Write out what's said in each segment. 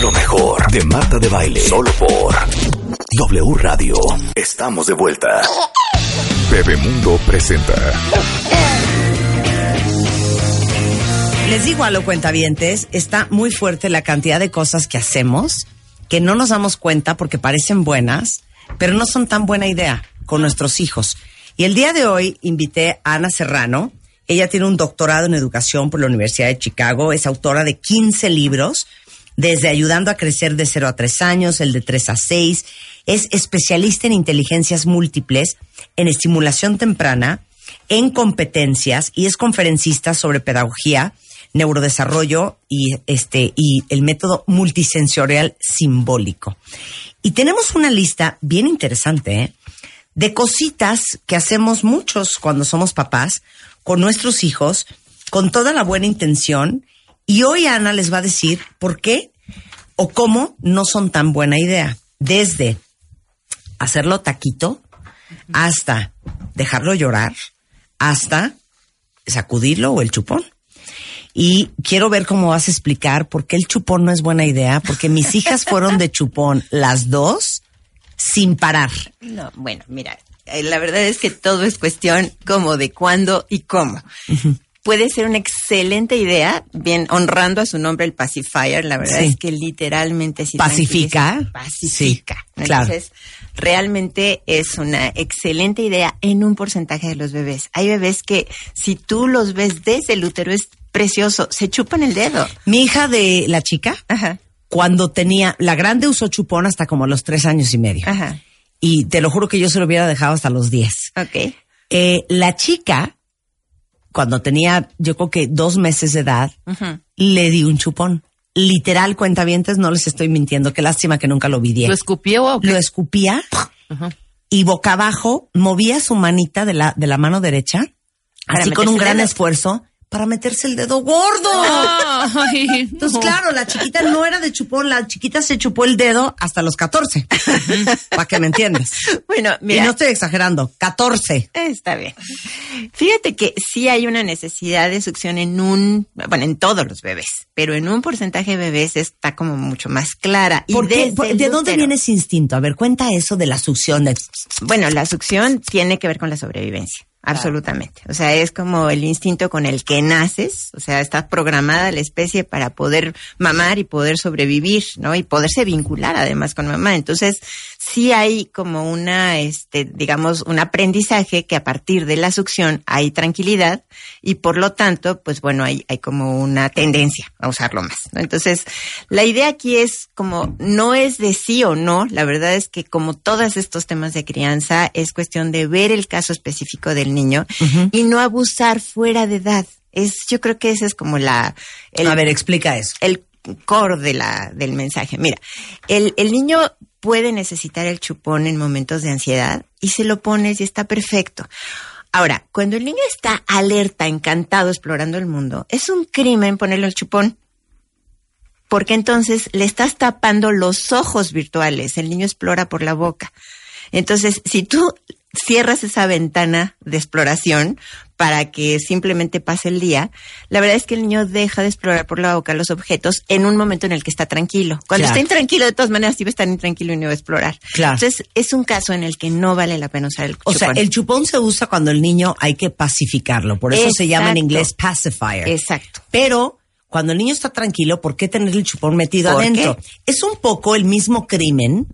Lo mejor de Marta de Baile. Solo por W Radio. Estamos de vuelta. Bebemundo presenta. Les digo a los cuentavientes, está muy fuerte la cantidad de cosas que hacemos que no nos damos cuenta porque parecen buenas, pero no son tan buena idea con nuestros hijos. Y el día de hoy invité a Ana Serrano. Ella tiene un doctorado en educación por la Universidad de Chicago, es autora de 15 libros, desde Ayudando a Crecer de 0 a 3 años, el de 3 a 6. Es especialista en inteligencias múltiples, en estimulación temprana, en competencias y es conferencista sobre pedagogía, neurodesarrollo y este y el método multisensorial simbólico. Y tenemos una lista bien interesante ¿eh? de cositas que hacemos muchos cuando somos papás con nuestros hijos, con toda la buena intención. Y hoy Ana les va a decir por qué o cómo no son tan buena idea. Desde hacerlo taquito hasta dejarlo llorar, hasta sacudirlo o el chupón. Y quiero ver cómo vas a explicar por qué el chupón no es buena idea, porque mis hijas fueron de chupón las dos sin parar. No, bueno, mira, eh, la verdad es que todo es cuestión como de cuándo y cómo. Puede ser una excelente idea, bien honrando a su nombre el pacifier, la verdad Sí. es que literalmente sí ¿Pacifica? Pacifica. Sí, claro. Entonces, realmente es una excelente idea en un porcentaje de los bebés. Hay bebés que si tú los ves desde el útero es precioso, se chupan el dedo. Mi hija de la chica, Ajá, cuando tenía, la grande usó chupón hasta como los tres años y medio. ajá. Y te lo juro que yo se lo hubiera dejado hasta los diez. Ok. Eh, la chica, cuando tenía, yo creo que dos meses de edad, le di un chupón. Literal, cuentavientes, no les estoy mintiendo. Qué lástima que nunca lo vi. ¿Lo escupió o? Lo escupía y boca abajo movía su manita de la, de la mano derecha, así con un gran esfuerzo para meterse el dedo gordo. Ay, Entonces, claro, la chiquita no era de chupón, la chiquita se chupó el dedo hasta los 14. Para que me entiendas. Bueno, Y mira. no estoy exagerando, 14. Está bien. Fíjate que sí hay una necesidad de succión en un, bueno, en todos los bebés, pero en un porcentaje de bebés está como mucho más clara. Y ¿Por qué? ¿De dónde viene ese instinto? A ver, cuenta eso de la succión. De... Bueno, la succión tiene que ver con la sobrevivencia. Absolutamente. O sea, es como el instinto con el que naces, o sea, está programada la especie para poder mamar y poder sobrevivir, ¿no? Y poderse vincular además con mamá. Entonces, sí hay como una, este, digamos, un aprendizaje que a partir de la succión hay tranquilidad y por lo tanto, pues bueno, hay, hay como una tendencia a usarlo más, ¿no? Entonces, la idea aquí es como, no es de sí o no, la verdad es que como todos estos temas de crianza, es cuestión de ver el caso específico del niño y no abusar fuera de edad. Es, yo creo que esa es como la, el, A ver, explica eso. el core de la, del mensaje. Mira, el, el niño puede necesitar el chupón en momentos de ansiedad y se lo pones y está perfecto. Ahora, cuando el niño está alerta, encantado, explorando el mundo, es un crimen ponerle el chupón. Porque entonces le estás tapando los ojos virtuales. El niño explora por la boca. Entonces, si tú cierras esa ventana de exploración para que simplemente pase el día, la verdad es que el niño deja de explorar por la boca los objetos en un momento en el que está tranquilo. Cuando Claro. está intranquilo, de todas maneras, sí va a estar intranquilo y no va a explorar. Claro. Entonces, es un caso en el que no vale la pena usar el O sea, chupón. el chupón se usa cuando el niño hay que pacificarlo. Por eso se llama en inglés pacifier. Exacto. Pero cuando el niño está tranquilo, ¿por qué tener el chupón metido ¿Por adentro? qué? Es un poco el mismo crimen,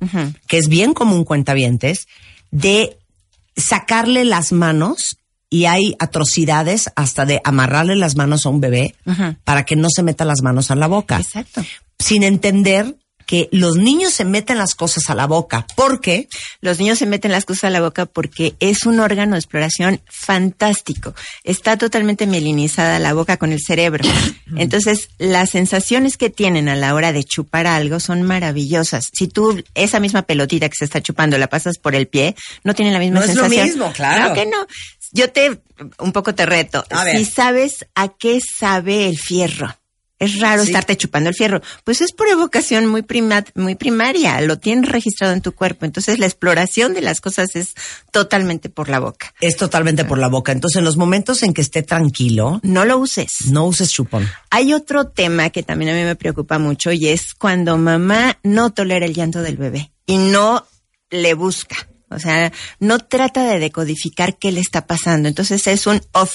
que es bien común cuentavientes, de sacarle las manos y hay atrocidades hasta de amarrarle las manos a un bebé para que no se meta las manos a la boca. Exacto. Sin entender que los niños se meten las cosas a la boca. ¿Por qué? Los niños se meten las cosas a la boca porque es un órgano de exploración fantástico. Está totalmente mielinizada la boca con el cerebro. Entonces, las sensaciones que tienen a la hora de chupar algo son maravillosas. Si tú esa misma pelotita que se está chupando la pasas por el pie, no tiene la misma No es lo sensación. mismo, claro. Claro que no. Yo te un poco te reto. A ver. Si sabes a qué sabe el fierro. Es raro Sí. estarte chupando el fierro. Pues es por evocación muy, prima- muy primaria. Lo tienes registrado en tu cuerpo. Entonces la exploración de las cosas es totalmente por la boca. Es totalmente por la boca. Entonces, en los momentos en que esté tranquilo, No lo uses. no uses chupón. Hay otro tema que también a mí me preocupa mucho y es cuando mamá no tolera el llanto del bebé y no le busca. O sea, no trata de decodificar qué le está pasando. Entonces es un off.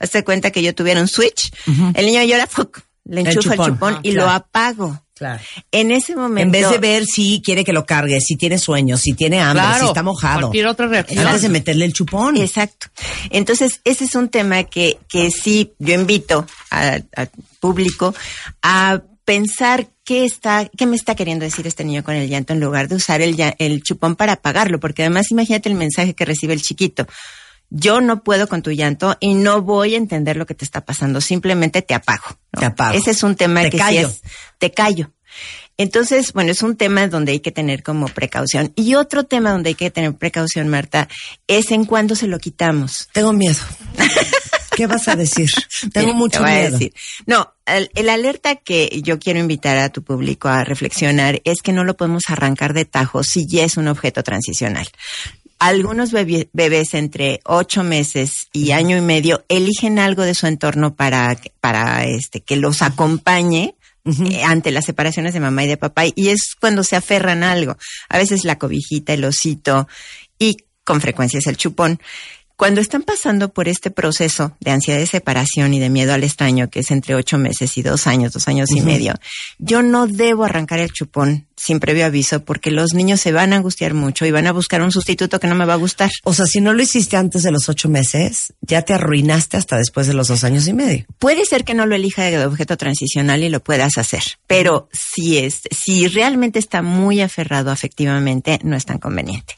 Hazte cuenta que yo tuviera un switch. El niño llora, ¡fuc! Le El enchufa el chupón. Ah, y claro. lo apago. Claro. En ese momento. En vez de ver si quiere que lo cargue, si tiene sueños, si tiene hambre, Claro, si está mojado. cualquier otra reacción. Antes de meterle el chupón. Exacto. Entonces, ese es un tema que, que sí yo invito a- al público a pensar qué está, qué me está queriendo decir este niño con el llanto en lugar de usar el, el chupón para apagarlo, porque además imagínate el mensaje que recibe el chiquito. Yo no puedo con tu llanto y no voy a entender lo que te está pasando, simplemente te apago. ¿no? Te apago. Ese es un tema Te que sí callo. es, te callo. Entonces, bueno, es un tema donde hay que tener como precaución. Y otro tema donde hay que tener precaución, Marta, es en cuándo se lo quitamos. Tengo miedo. ¿Qué vas a decir? Tengo Mira, mucho te voy a miedo. decir. No, el, el alerta que yo quiero invitar a tu público a reflexionar es que no lo podemos arrancar de tajo si ya es un objeto transicional. Algunos bebé- bebés entre ocho meses y año y medio eligen algo de su entorno para, para este, que los acompañe eh, ante las separaciones de mamá y de papá y es cuando se aferran a algo. A veces la cobijita, el osito y con frecuencia es el chupón. Cuando están pasando por este proceso de ansiedad de separación y de miedo al extraño, que es entre ocho meses y dos años, dos años y medio, yo no debo arrancar el chupón sin previo aviso porque los niños se van a angustiar mucho y van a buscar un sustituto que no me va a gustar. O sea, si no lo hiciste antes de los ocho meses, ya te arruinaste hasta después de los dos años y medio. Puede ser que no lo elija de objeto transicional y lo puedas hacer, pero si es, si realmente está muy aferrado afectivamente, no es tan conveniente.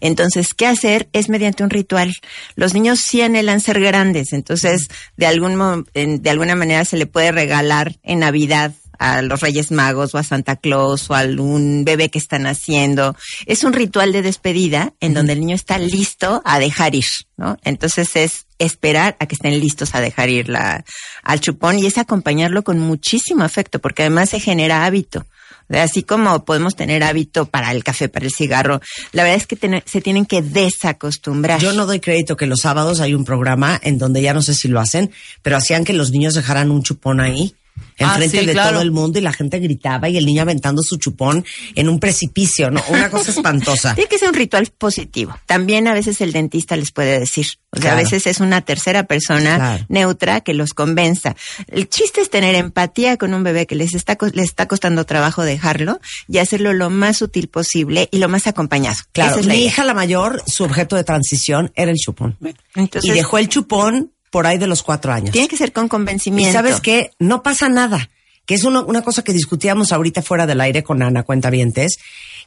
Entonces, ¿qué hacer? Es mediante un ritual. Los niños sí anhelan ser grandes, entonces de algún de alguna manera se le puede regalar en Navidad a los Reyes Magos o a Santa Claus o a algún bebé que están haciendo. Es un ritual de despedida en donde el niño está listo a dejar ir, ¿no? Entonces es esperar a que estén listos a dejar ir la, al chupón y es acompañarlo con muchísimo afecto porque además se genera hábito. Así como podemos tener hábito para el café, para el cigarro, la verdad es que se tienen que desacostumbrar. Yo no doy crédito que los sábados hay un programa en donde ya no sé si lo hacen, pero hacían que los niños dejaran un chupón ahí. Ah, Enfrente sí, de claro. todo el mundo y la gente gritaba y el niño aventando su chupón en un precipicio, ¿no? Una cosa espantosa. Tiene que ser un ritual positivo. También a veces el dentista les puede decir. O sea, Claro. a veces es una tercera persona Claro. neutra que los convenza. El chiste es tener empatía con un bebé que les está, les está costando trabajo dejarlo y hacerlo lo más útil posible y lo más acompañado. Claro, Esa es la mi idea. hija la mayor, su objeto de transición era el chupón. Entonces, y dejó el chupón por ahí de los cuatro años. tiene que ser con Y convencimiento. sabes qué, no pasa nada. Que es una, una cosa que discutíamos ahorita fuera del aire con Ana Cuentavientes,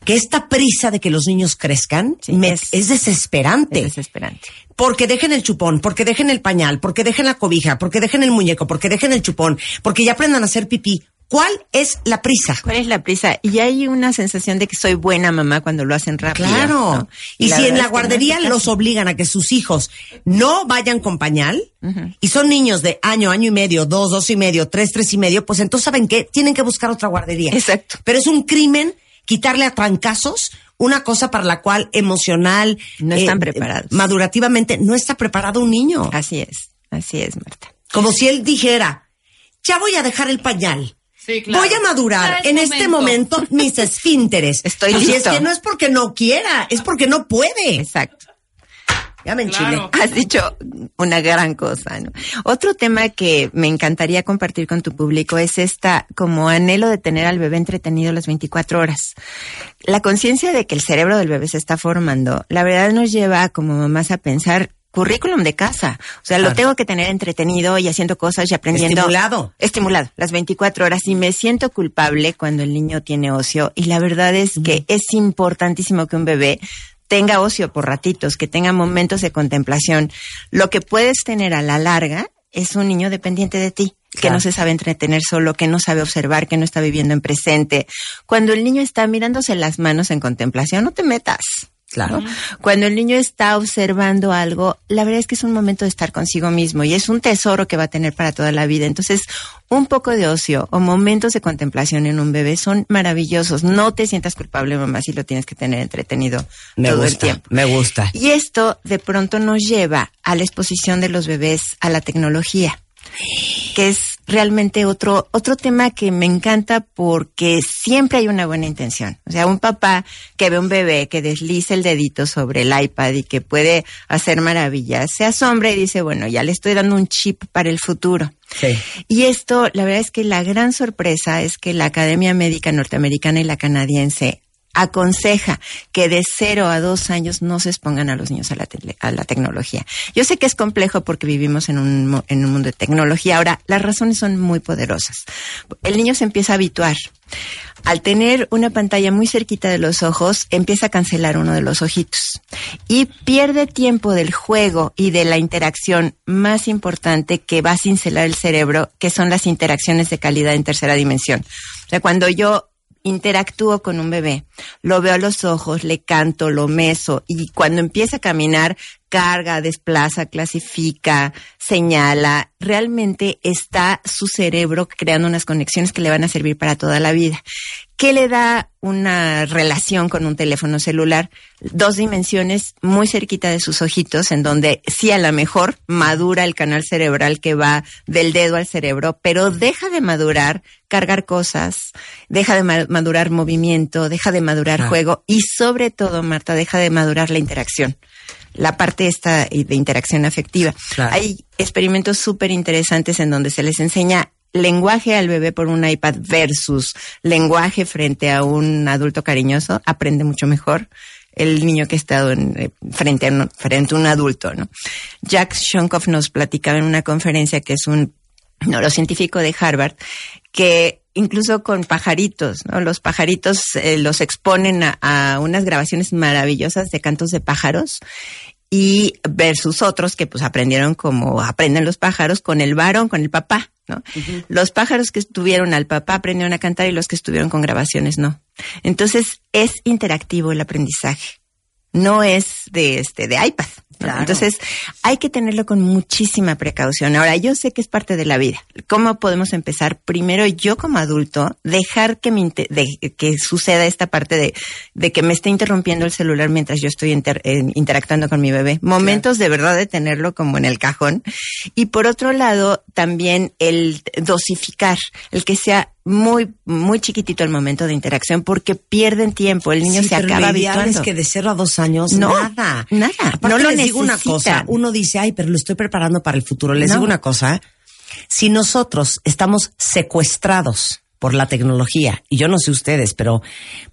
que esta prisa de que los niños crezcan Sí, me- es- es desesperante. Es desesperante. Porque dejen el chupón, porque dejen el pañal, porque dejen la cobija, porque dejen el muñeco, porque dejen el chupón, porque ya aprendan a hacer pipí. ¿Cuál es la prisa? ¿Cuál es la prisa? Y hay una sensación de que soy buena mamá cuando lo hacen rápido. Claro. ¿no? Y, si en la que no guardería los obligan a que sus hijos no vayan con pañal y son niños de año, año y medio, dos, dos y medio, tres, tres y medio, pues entonces saben qué, tienen que buscar otra guardería. Exacto. Pero es un crimen quitarle a trancazos una cosa para la cual emocional, No están preparados. madurativamente no está preparado un niño. Así es, así es, Marta. Como si él dijera, ya voy a dejar el pañal. Sí, claro. Voy a madurar es en este momento mis esfínteres. Estoy Así es listo. que no es porque no quiera, es porque no puede. Exacto. Ya me Claro. Has dicho una gran cosa, ¿no? Otro tema que me encantaría compartir con tu público es esta como anhelo de tener al bebé entretenido las 24 horas. La conciencia de que el cerebro del bebé se está formando, la verdad nos lleva como mamás a pensar currículum de casa. O sea, Claro. lo tengo que tener entretenido y haciendo cosas y aprendiendo. Estimulado. Estimulado, las 24 horas. Y me siento culpable cuando el niño tiene ocio. Y la verdad es que es importantísimo que un bebé tenga ocio por ratitos, que tenga momentos de contemplación. Lo que puedes tener a la larga es un niño dependiente de ti, que Claro. no se sabe entretener solo, que no sabe observar, que no está viviendo en presente. Cuando el niño está mirándose las manos en contemplación, no te metas. Claro. Cuando el niño está observando algo, la verdad es que es un momento de estar consigo mismo y es un tesoro que va a tener para toda la vida. Entonces, un poco de ocio o momentos de contemplación en un bebé son maravillosos. No te sientas culpable, mamá, si lo tienes que tener entretenido Me todo el gusta, tiempo. me gusta. Y esto de pronto nos lleva a la exposición de los bebés a la tecnología, que es realmente otro, otro tema que me encanta porque siempre hay una buena intención. O sea, un papá que ve un bebé que desliza el dedito sobre el iPad y que puede hacer maravillas, se asombra y dice, bueno, ya le estoy dando un chip para el futuro. Sí. Y esto, la verdad es que la gran sorpresa es que la Academia Médica Norteamericana y la canadiense aconseja que de cero a dos años no se expongan a los niños a la, tele- a la tecnología. Yo sé que es complejo porque vivimos en un, en un mundo de tecnología. Ahora, las razones son muy poderosas. El niño se empieza a habituar. Al tener una pantalla muy cerquita de los ojos, empieza a cancelar uno de los ojitos y pierde tiempo del juego y de la interacción más importante que va a cincelar el cerebro, que son las interacciones de calidad en tercera dimensión. O sea, cuando yo interactúo con un bebé, lo veo a los ojos, le canto, lo meso y cuando empieza a caminar, carga, desplaza, clasifica, señala, realmente está su cerebro creando unas conexiones que le van a servir para toda la vida. ¿Qué le da una relación con un teléfono celular? Dos dimensiones muy cerquita de sus ojitos, en donde sí a lo mejor madura el canal cerebral que va del dedo al cerebro, pero deja de madurar cargar cosas, deja de ma- madurar movimiento, deja de madurar juego y sobre todo, Marta, deja de madurar la interacción la parte esta de interacción afectiva. Claro. Hay experimentos súper interesantes en donde se les enseña lenguaje al bebé por un iPad versus lenguaje frente a un adulto cariñoso, aprende mucho mejor el niño que ha estado en, eh, frente, a un, frente a un adulto. ¿no? Jack Shonkoff nos platicaba en una conferencia que es un neurocientífico de Harvard que incluso con pajaritos, ¿no? Los pajaritos eh, los exponen a, a unas grabaciones maravillosas de cantos de pájaros y versus otros que pues aprendieron como aprenden los pájaros con el varón, con el papá, ¿no? Los pájaros que estuvieron al papá aprendieron a cantar y los que estuvieron con grabaciones no. Entonces es interactivo el aprendizaje. No es de este de iPad. ¿no? Claro. Entonces hay que tenerlo con muchísima precaución. Ahora, yo sé que es parte de la vida. ¿Cómo podemos empezar? Primero, yo como adulto, dejar que, me de- que suceda esta parte de, de que me esté interrumpiendo el celular mientras yo estoy inter- eh, interactuando con mi bebé. Momentos de verdad de tenerlo como en el cajón. Y por otro lado, también el dosificar, el que sea muy, muy chiquitito el momento de interacción porque pierden tiempo. El niño Sí, se pero lo acaba ideal habituando. es que de cero a dos años, No, nada. nada. Aparte No lo les digo una cosa, uno dice, ay, pero lo estoy preparando para el futuro. Les No. digo una cosa, si nosotros estamos secuestrados por la tecnología, y yo no sé ustedes, pero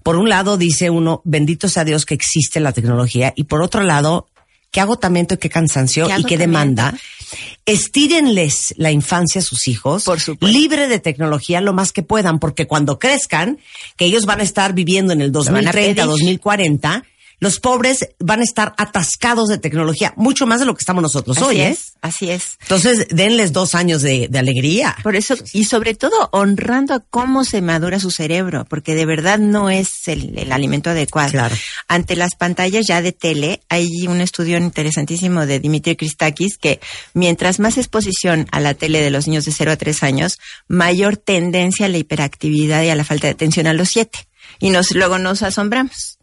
por un lado dice uno, bendito sea Dios que existe la tecnología, y por otro lado, qué agotamiento y qué cansancio Qué y qué demanda. Estírenles la infancia a sus hijos, Por libre de tecnología lo más que puedan, porque cuando crezcan, que ellos van a estar viviendo en el van a 2030, pedir. 2040, los pobres van a estar atascados de tecnología, mucho más de lo que estamos nosotros Así hoy, ¿eh? es, así es. Entonces, denles dos años de, de alegría. Por eso, y sobre todo honrando a cómo se madura su cerebro, porque de verdad no es el, el alimento adecuado. Claro. Ante las pantallas ya de tele, hay un estudio interesantísimo de Dimitri Christakis que mientras más exposición a la tele de los niños de 0 a 3 años, mayor tendencia a la hiperactividad y a la falta de atención a los 7. Y nos, luego nos asombramos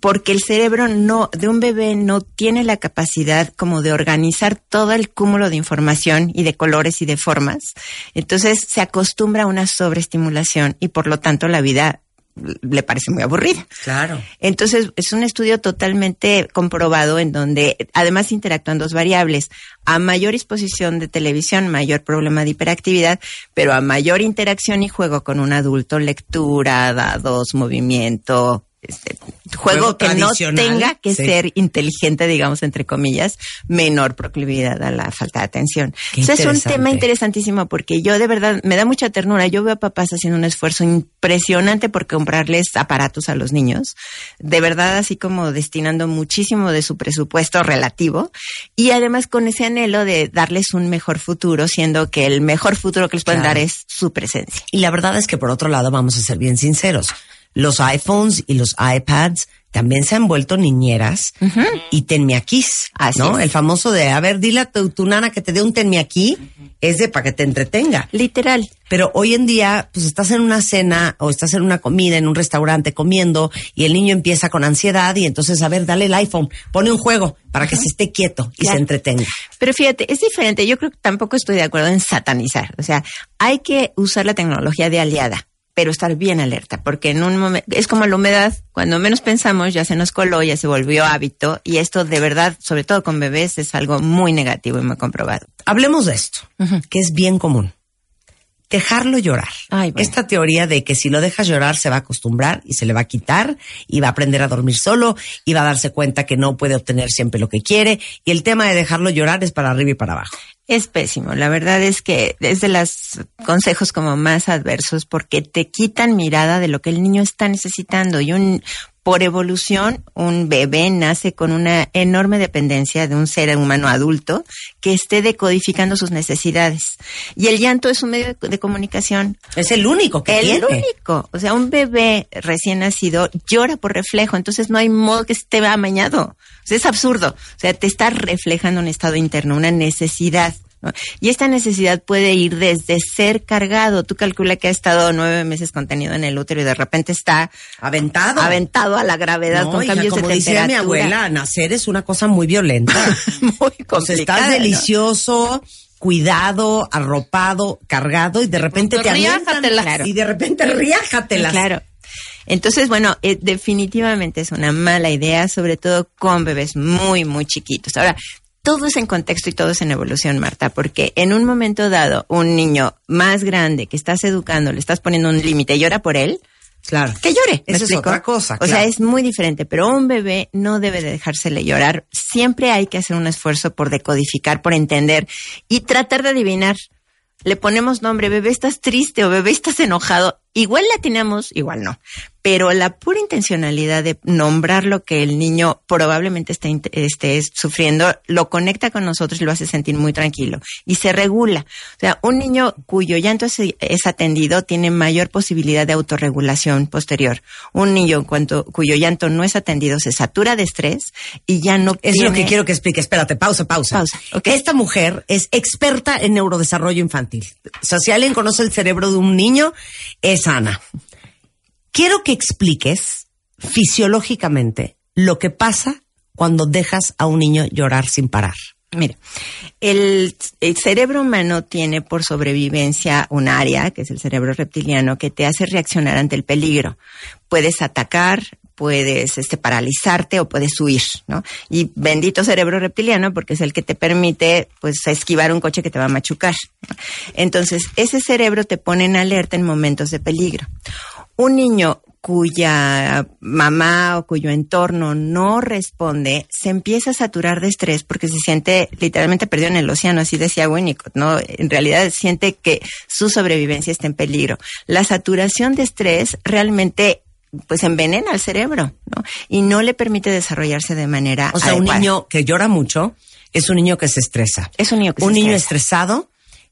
porque el cerebro no de un bebé no tiene la capacidad como de organizar todo el cúmulo de información y de colores y de formas. Entonces se acostumbra a una sobreestimulación y por lo tanto la vida le parece muy aburrida. Claro. Entonces, es un estudio totalmente comprobado en donde además interactúan dos variables. A mayor exposición de televisión, mayor problema de hiperactividad, pero a mayor interacción y juego con un adulto, lectura, dados, movimiento, juego, Juego que no tenga que sí. ser inteligente, digamos, entre comillas, menor proclividad a la falta de atención. Qué O sea, es un tema interesantísimo porque yo de verdad me da mucha ternura. Yo veo a papás haciendo un esfuerzo impresionante por comprarles aparatos a los niños. De verdad, así como destinando muchísimo de su presupuesto relativo. Y además con ese anhelo de darles un mejor futuro, siendo que el mejor futuro que les pueden Claro. dar es su presencia. Y la verdad es que por otro lado, vamos a ser bien sinceros, los iPhones y los iPads también se han vuelto niñeras y tenme aquí, ¿no? es. El famoso de, a ver, dile a tu, tu nana que te dé un tenme aquí, es de para que te entretenga. Literal. Pero hoy en día, pues estás en una cena o estás en una comida en un restaurante comiendo y el niño empieza con ansiedad y entonces, a ver, dale el iPhone, pone un juego para que se esté quieto y Claro. se entretenga. Pero fíjate, es diferente. Yo creo que tampoco estoy de acuerdo en satanizar. O sea, hay que usar la tecnología de aliada, pero estar bien alerta, porque en un momento, es como la humedad, cuando menos pensamos ya se nos coló, ya se volvió hábito, y esto de verdad, sobre todo con bebés, es algo muy negativo y muy comprobado. Hablemos de esto, que es bien común. Dejarlo llorar. Ay, bueno. Esta teoría de que si lo dejas llorar se va a acostumbrar y se le va a quitar y va a aprender a dormir solo y va a darse cuenta que no puede obtener siempre lo que quiere y el tema de dejarlo llorar es para arriba y para abajo. Es pésimo. La verdad es que es de los consejos como más adversos porque te quitan mirada de lo que el niño está necesitando y un por evolución un bebé nace con una enorme dependencia de un ser humano adulto que esté decodificando sus necesidades. Y el llanto es un medio de, comunicación. Es el único que El tiene. único. O sea, un bebé recién nacido llora por reflejo, entonces no hay modo que esté amañado. O sea, es absurdo. O sea, te está reflejando un estado interno, una necesidad. ¿No? Y esta necesidad puede ir desde ser cargado. Tú calcula que ha estado nueve meses contenido en el útero y de repente está Aventado. aventado a la gravedad No, con hija, cambios como de dice temperatura. mi abuela, nacer es una cosa muy violenta. Muy O sea, complicada. estás ¿no? delicioso, cuidado, arropado, cargado y de repente te. Riájatelas. Claro. Y de repente riájatelas. Claro. Entonces, bueno, eh, definitivamente es una mala idea, sobre todo con bebés muy, muy chiquitos. Ahora, todo es en contexto y todo es en evolución, Marta, porque en un momento dado, un niño más grande que estás educando, le estás poniendo un límite y llora por él, Claro. que llore. ¿me Esa es otra cosa, O sea, es muy diferente, pero un bebé no debe de dejársele llorar. Siempre hay que hacer un esfuerzo por decodificar, por entender y tratar de adivinar. Le ponemos nombre, bebé, estás triste o bebé, estás enojado. Igual la tenemos, igual no. Pero la pura intencionalidad de nombrar lo que el niño probablemente esté, esté sufriendo, lo conecta con nosotros y lo hace sentir muy tranquilo. Y se regula. O sea, un niño cuyo llanto es, es atendido tiene mayor posibilidad de autorregulación posterior. Un niño en cuanto, cuyo llanto no es atendido se satura de estrés y ya no Es lo que quiero que explique. Espérate, pausa, pausa. Pausa. Esta mujer es experta en neurodesarrollo infantil. O sea, si alguien conoce el cerebro de un niño, es Ana. Quiero que expliques fisiológicamente lo que pasa cuando dejas a un niño llorar sin parar. Mira, el, el cerebro humano tiene por sobrevivencia un área, que es el cerebro reptiliano, que te hace reaccionar ante el peligro. Puedes atacar, puedes este, paralizarte o puedes huir, ¿no? Y bendito cerebro reptiliano porque es el que te permite, pues, esquivar un coche que te va a machucar. Entonces, ese cerebro te pone en alerta en momentos de peligro. Un niño cuya mamá o cuyo entorno no responde, se empieza a saturar de estrés porque se siente literalmente perdido en el océano, así decía Winnicott, ¿no? En realidad siente que su sobrevivencia está en peligro. La saturación de estrés realmente pues envenena al cerebro, ¿no? Y no le permite desarrollarse de manera O sea, un niño que llora mucho es un niño que se estresa. Es un niño que Un se niño estresa. estresado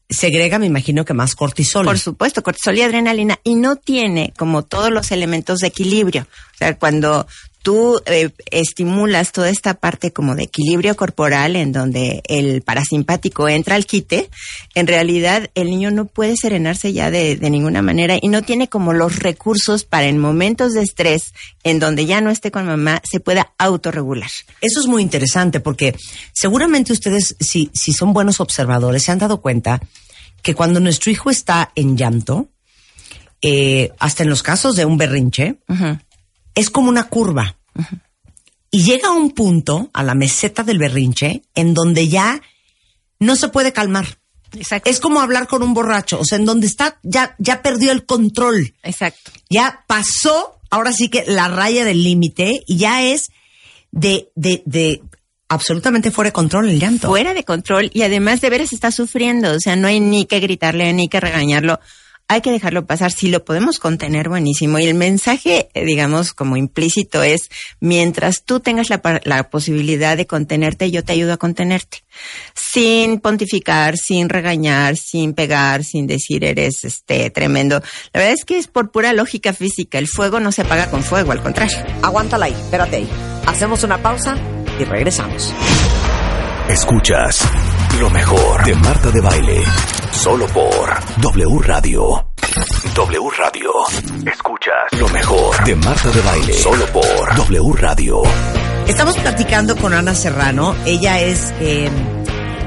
segrega, me imagino que más cortisol. Por supuesto, cortisol y adrenalina, y no tiene como todos los elementos de equilibrio. O sea, cuando tú eh, estimulas toda esta parte como de equilibrio corporal en donde el parasimpático entra al quite, en realidad el niño no puede serenarse ya de, de ninguna manera y no tiene como los recursos para en momentos de estrés en donde ya no esté con mamá se pueda autorregular. Eso es muy interesante porque seguramente ustedes, si, si son buenos observadores, se han dado cuenta que cuando nuestro hijo está en llanto, eh, hasta en los casos de un berrinche, es como una curva. Y llega a un punto, a la meseta del berrinche, en donde ya no se puede calmar. Exacto. Es como hablar con un borracho, o sea, en donde está, ya, ya perdió el control. Exacto. Ya pasó ahora sí que la raya del límite y ya es de, de, de absolutamente fuera de control el llanto. Fuera de control y además de veras está sufriendo, o sea, no hay ni que gritarle ni que regañarlo. Hay que dejarlo pasar. Si lo podemos contener, buenísimo. Y el mensaje, eh, digamos, como implícito es, mientras tú tengas la, la posibilidad de contenerte, yo te ayudo a contenerte. Sin pontificar, sin regañar, sin pegar, sin decir eres este tremendo. La verdad es que es por pura lógica física. El fuego no se apaga con fuego, al contrario. Aguántala ahí, espérate ahí. Hacemos una pausa y regresamos. Escuchas lo mejor de Marta de Baile. Solo por W Radio. W Radio. Escuchas lo mejor de Marta de Baile. Solo por W Radio. Estamos platicando con Ana Serrano. Ella es eh,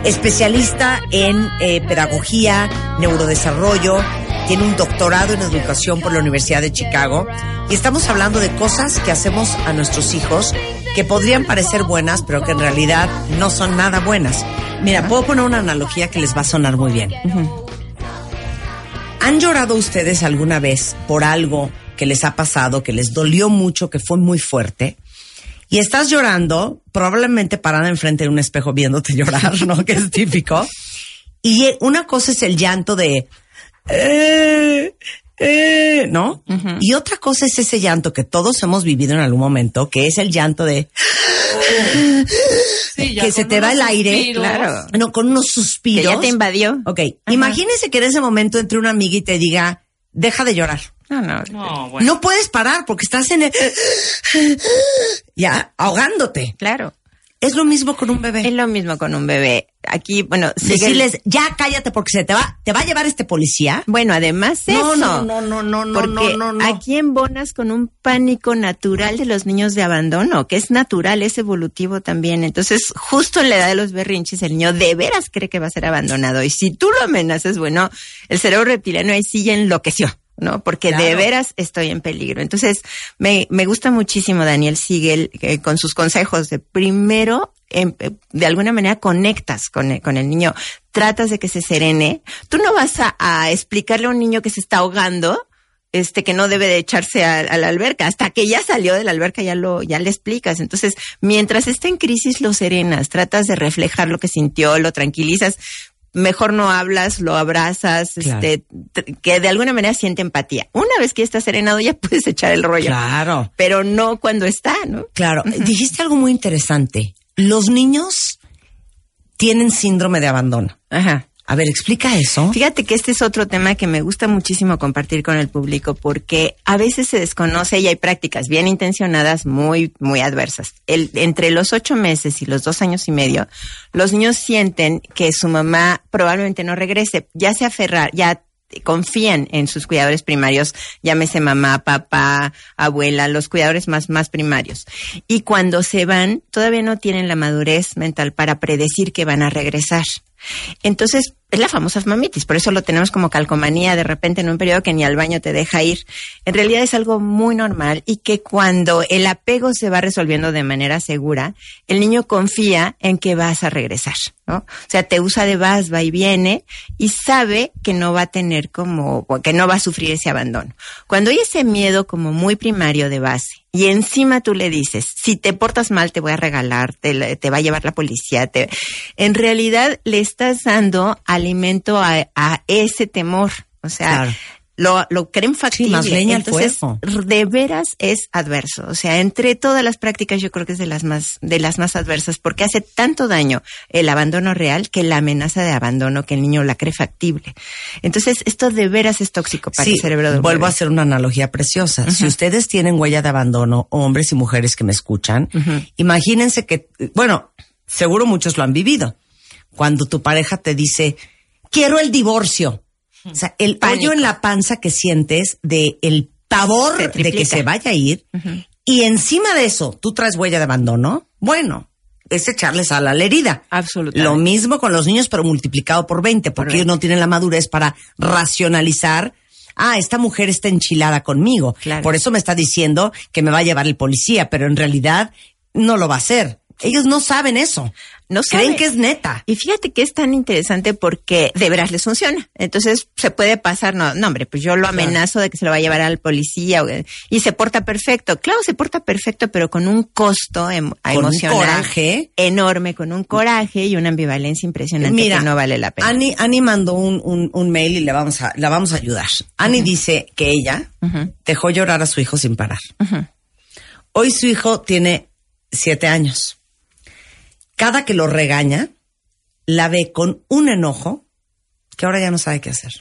especialista en eh, pedagogía, neurodesarrollo, tiene un doctorado en educación por la Universidad de Chicago y estamos hablando de cosas que hacemos a nuestros hijos que podrían parecer buenas, pero que en realidad no son nada buenas. Mira, puedo poner una analogía que les va a sonar muy bien. ¿Han llorado ustedes alguna vez por algo que les ha pasado, que les dolió mucho, que fue muy fuerte? Y estás llorando, probablemente parada enfrente de un espejo viéndote llorar, ¿no? Que es típico. Y una cosa es el llanto de... "Eh, eh", ¿No? Y otra cosa es ese llanto que todos hemos vivido en algún momento, que es el llanto de... Sí, ya que se te va el aire. suspiros. Claro. No, con unos Que suspiros. ya te invadió. Ok, Ajá. imagínese que en ese momento entre una amiga y te diga, deja de llorar. No, no. No, bueno. No puedes parar porque estás en el... ya, ahogándote. Claro. Es lo mismo con un bebé. Es lo mismo con un bebé. Aquí, bueno, sigue Decirles, ya cállate porque se te va, te va a llevar este policía. Bueno, además No, eso. no, no, no, no, no, porque no, no, no. aquí embonas con un pánico natural de los niños de abandono, que es natural, es evolutivo también. Entonces, justo en la edad de los berrinches, el niño de veras cree que va a ser abandonado. Y si tú lo amenazas, bueno, el cerebro reptiliano ahí sí ya enloqueció. ¿No? Porque de veras estoy en peligro. Entonces, me, me gusta muchísimo Daniel Siegel eh, con sus consejos de primero, em, eh, de alguna manera conectas con el, con el niño, tratas de que se serene. Tú no vas a, a explicarle a un niño que se está ahogando, este que no debe de echarse a, a la alberca hasta que ya salió de la alberca ya lo ya le explicas entonces mientras esté en crisis lo serenas tratas de reflejar lo que sintió lo tranquilizas mejor no hablas lo abrazas Claro. este que de alguna manera siente empatía una vez que ya está serenado ya puedes echar el rollo Claro, pero no cuando está no claro. Dijiste algo muy interesante. Los niños tienen síndrome de abandono. ajá A ver, explica eso. Fíjate que este es otro tema que me gusta muchísimo compartir con el público porque a veces se desconoce y hay prácticas bien intencionadas muy, muy adversas. El, entre los ocho meses y los dos años y medio, los niños sienten que su mamá probablemente no regrese, ya se aferrar, ya confían en sus cuidadores primarios, llámese mamá, papá, abuela, los cuidadores más, más primarios. Y cuando se van, todavía no tienen la madurez mental para predecir que van a regresar. Entonces, es la famosa mamitis, por eso lo tenemos como calcomanía de repente en un periodo que ni al baño te deja ir. En realidad es algo muy normal y que cuando el apego se va resolviendo de manera segura, el niño confía en que vas a regresar, ¿no? O sea, te usa de vas, va y viene y sabe que no va a tener como, que no va a sufrir ese abandono. Cuando hay ese miedo como muy primario de base y encima tú le dices, si te portas mal te voy a regalar, te, va a llevar la policía, te... en realidad le estás dando alimento a, a ese temor. O sea. Lo, lo creen factible. más leña al Entonces, fuego. de veras es adverso. O sea, entre todas las prácticas yo creo que es de las más, de las más adversas porque hace tanto daño el abandono real que la amenaza de abandono que el niño la cree factible. Entonces, esto de veras es tóxico para Sí, el cerebro del vuelvo a hacer una analogía preciosa. Si ustedes tienen huella de abandono, hombres y mujeres que me escuchan, imagínense que, bueno, seguro muchos lo han vivido. Cuando tu pareja te dice, quiero el divorcio. O sea, el Pánico. en la panza que sientes de el pavor de que se vaya a ir. Y encima de eso, tú traes huella de abandono. Bueno, es echarles a la herida. Absolutamente. Lo mismo con los niños, pero multiplicado por 20, porque Correcto. ellos no tienen la madurez para racionalizar. Ah, esta mujer está enchilada conmigo. Claro. Por eso me está diciendo que me va a llevar el policía, pero en realidad no lo va a hacer. Ellos no saben eso. No Creen saben. que es neta. Y fíjate que es tan interesante porque de veras les funciona. Entonces se puede pasar, no, no hombre, pues yo lo amenazo de que se lo va a llevar al policía y se porta perfecto. Claro, se porta perfecto, pero con un costo em- Con un emocional coraje. enorme, con un coraje y una ambivalencia impresionante Mira, que no vale la pena. Ani, Ani mandó un, un, un mail y le vamos a, la vamos a ayudar. Ani dice que ella dejó llorar a su hijo sin parar. Hoy su hijo tiene siete años. Cada que lo regaña, la ve con un enojo que ahora ya no sabe qué hacer.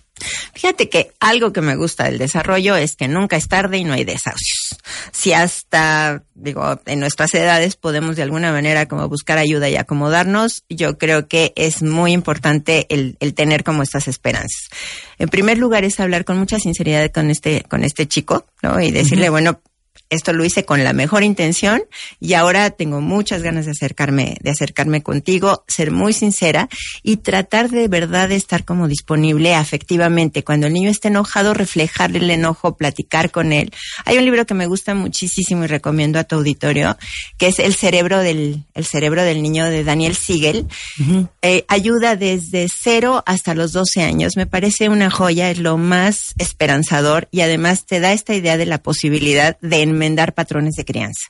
Fíjate que algo que me gusta del desarrollo es que nunca es tarde y no hay desahucios. Si hasta, digo, en nuestras edades podemos de alguna manera como buscar ayuda y acomodarnos, yo creo que es muy importante el, el tener como estas esperanzas. En primer lugar es hablar con mucha sinceridad con este, con este chico, ¿no? Y decirle, bueno, esto lo hice con la mejor intención y ahora tengo muchas ganas de acercarme, de acercarme contigo, ser muy sincera y tratar de verdad de estar como disponible afectivamente. Cuando el niño esté enojado, reflejarle el enojo, platicar con él. Hay un libro que me gusta muchísimo y recomiendo a tu auditorio, que es El cerebro del, el cerebro del niño de Daniel Siegel. Eh, ayuda desde cero hasta los 12 años. Me parece una joya, es lo más esperanzador y además te da esta idea de la posibilidad de enmendar patrones de crianza.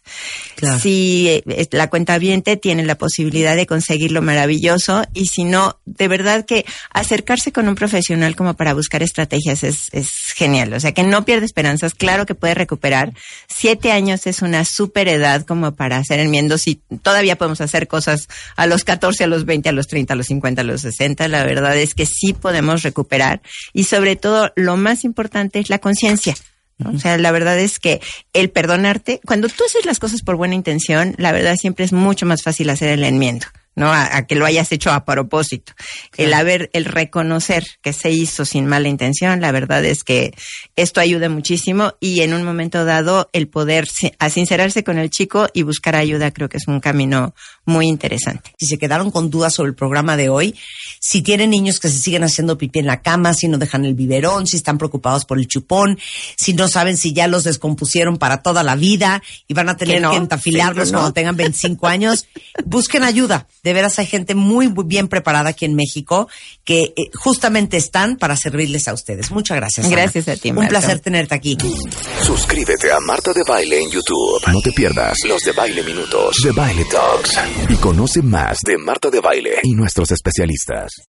Claro. Si eh, la cuenta tiene la posibilidad de conseguirlo maravilloso y si no, de verdad que acercarse con un profesional como para buscar estrategias es, es genial. O sea, que no pierde esperanzas, claro que puede recuperar. Siete años es una super edad como para hacer enmiendos y todavía podemos hacer cosas a los 14, a los 20, a los 30, a los 50, a los 60. La verdad es que sí podemos recuperar y sobre todo lo más importante es la conciencia. ¿No? O sea, la verdad es que el perdonarte, cuando tú haces las cosas por buena intención, la verdad siempre es mucho más fácil hacer el enmiendo. ¿No? A, a que lo hayas hecho a propósito. El haber, el reconocer que se hizo sin mala intención, la verdad es que esto ayuda muchísimo y en un momento dado el poder a sincerarse con el chico y buscar ayuda creo que es un camino muy interesante. si se quedaron con dudas sobre el programa de hoy, si tienen niños que se siguen haciendo pipí en la cama, si no dejan el biberón, si están preocupados por el chupón, si no saben si ya los descompusieron para toda la vida y van a tener Que no, que entafilarlos sí, que no. cuando tengan 25 años, busquen ayuda. De veras hay gente muy, muy bien preparada aquí en México que eh, justamente están para servirles a ustedes. Muchas gracias. Ana. Gracias a ti, Un placer tenerte aquí. Suscríbete a Marta de Baile en YouTube. No te pierdas los de Baile Minutos, de Baile Talks y conoce más de Marta de Baile y nuestros especialistas.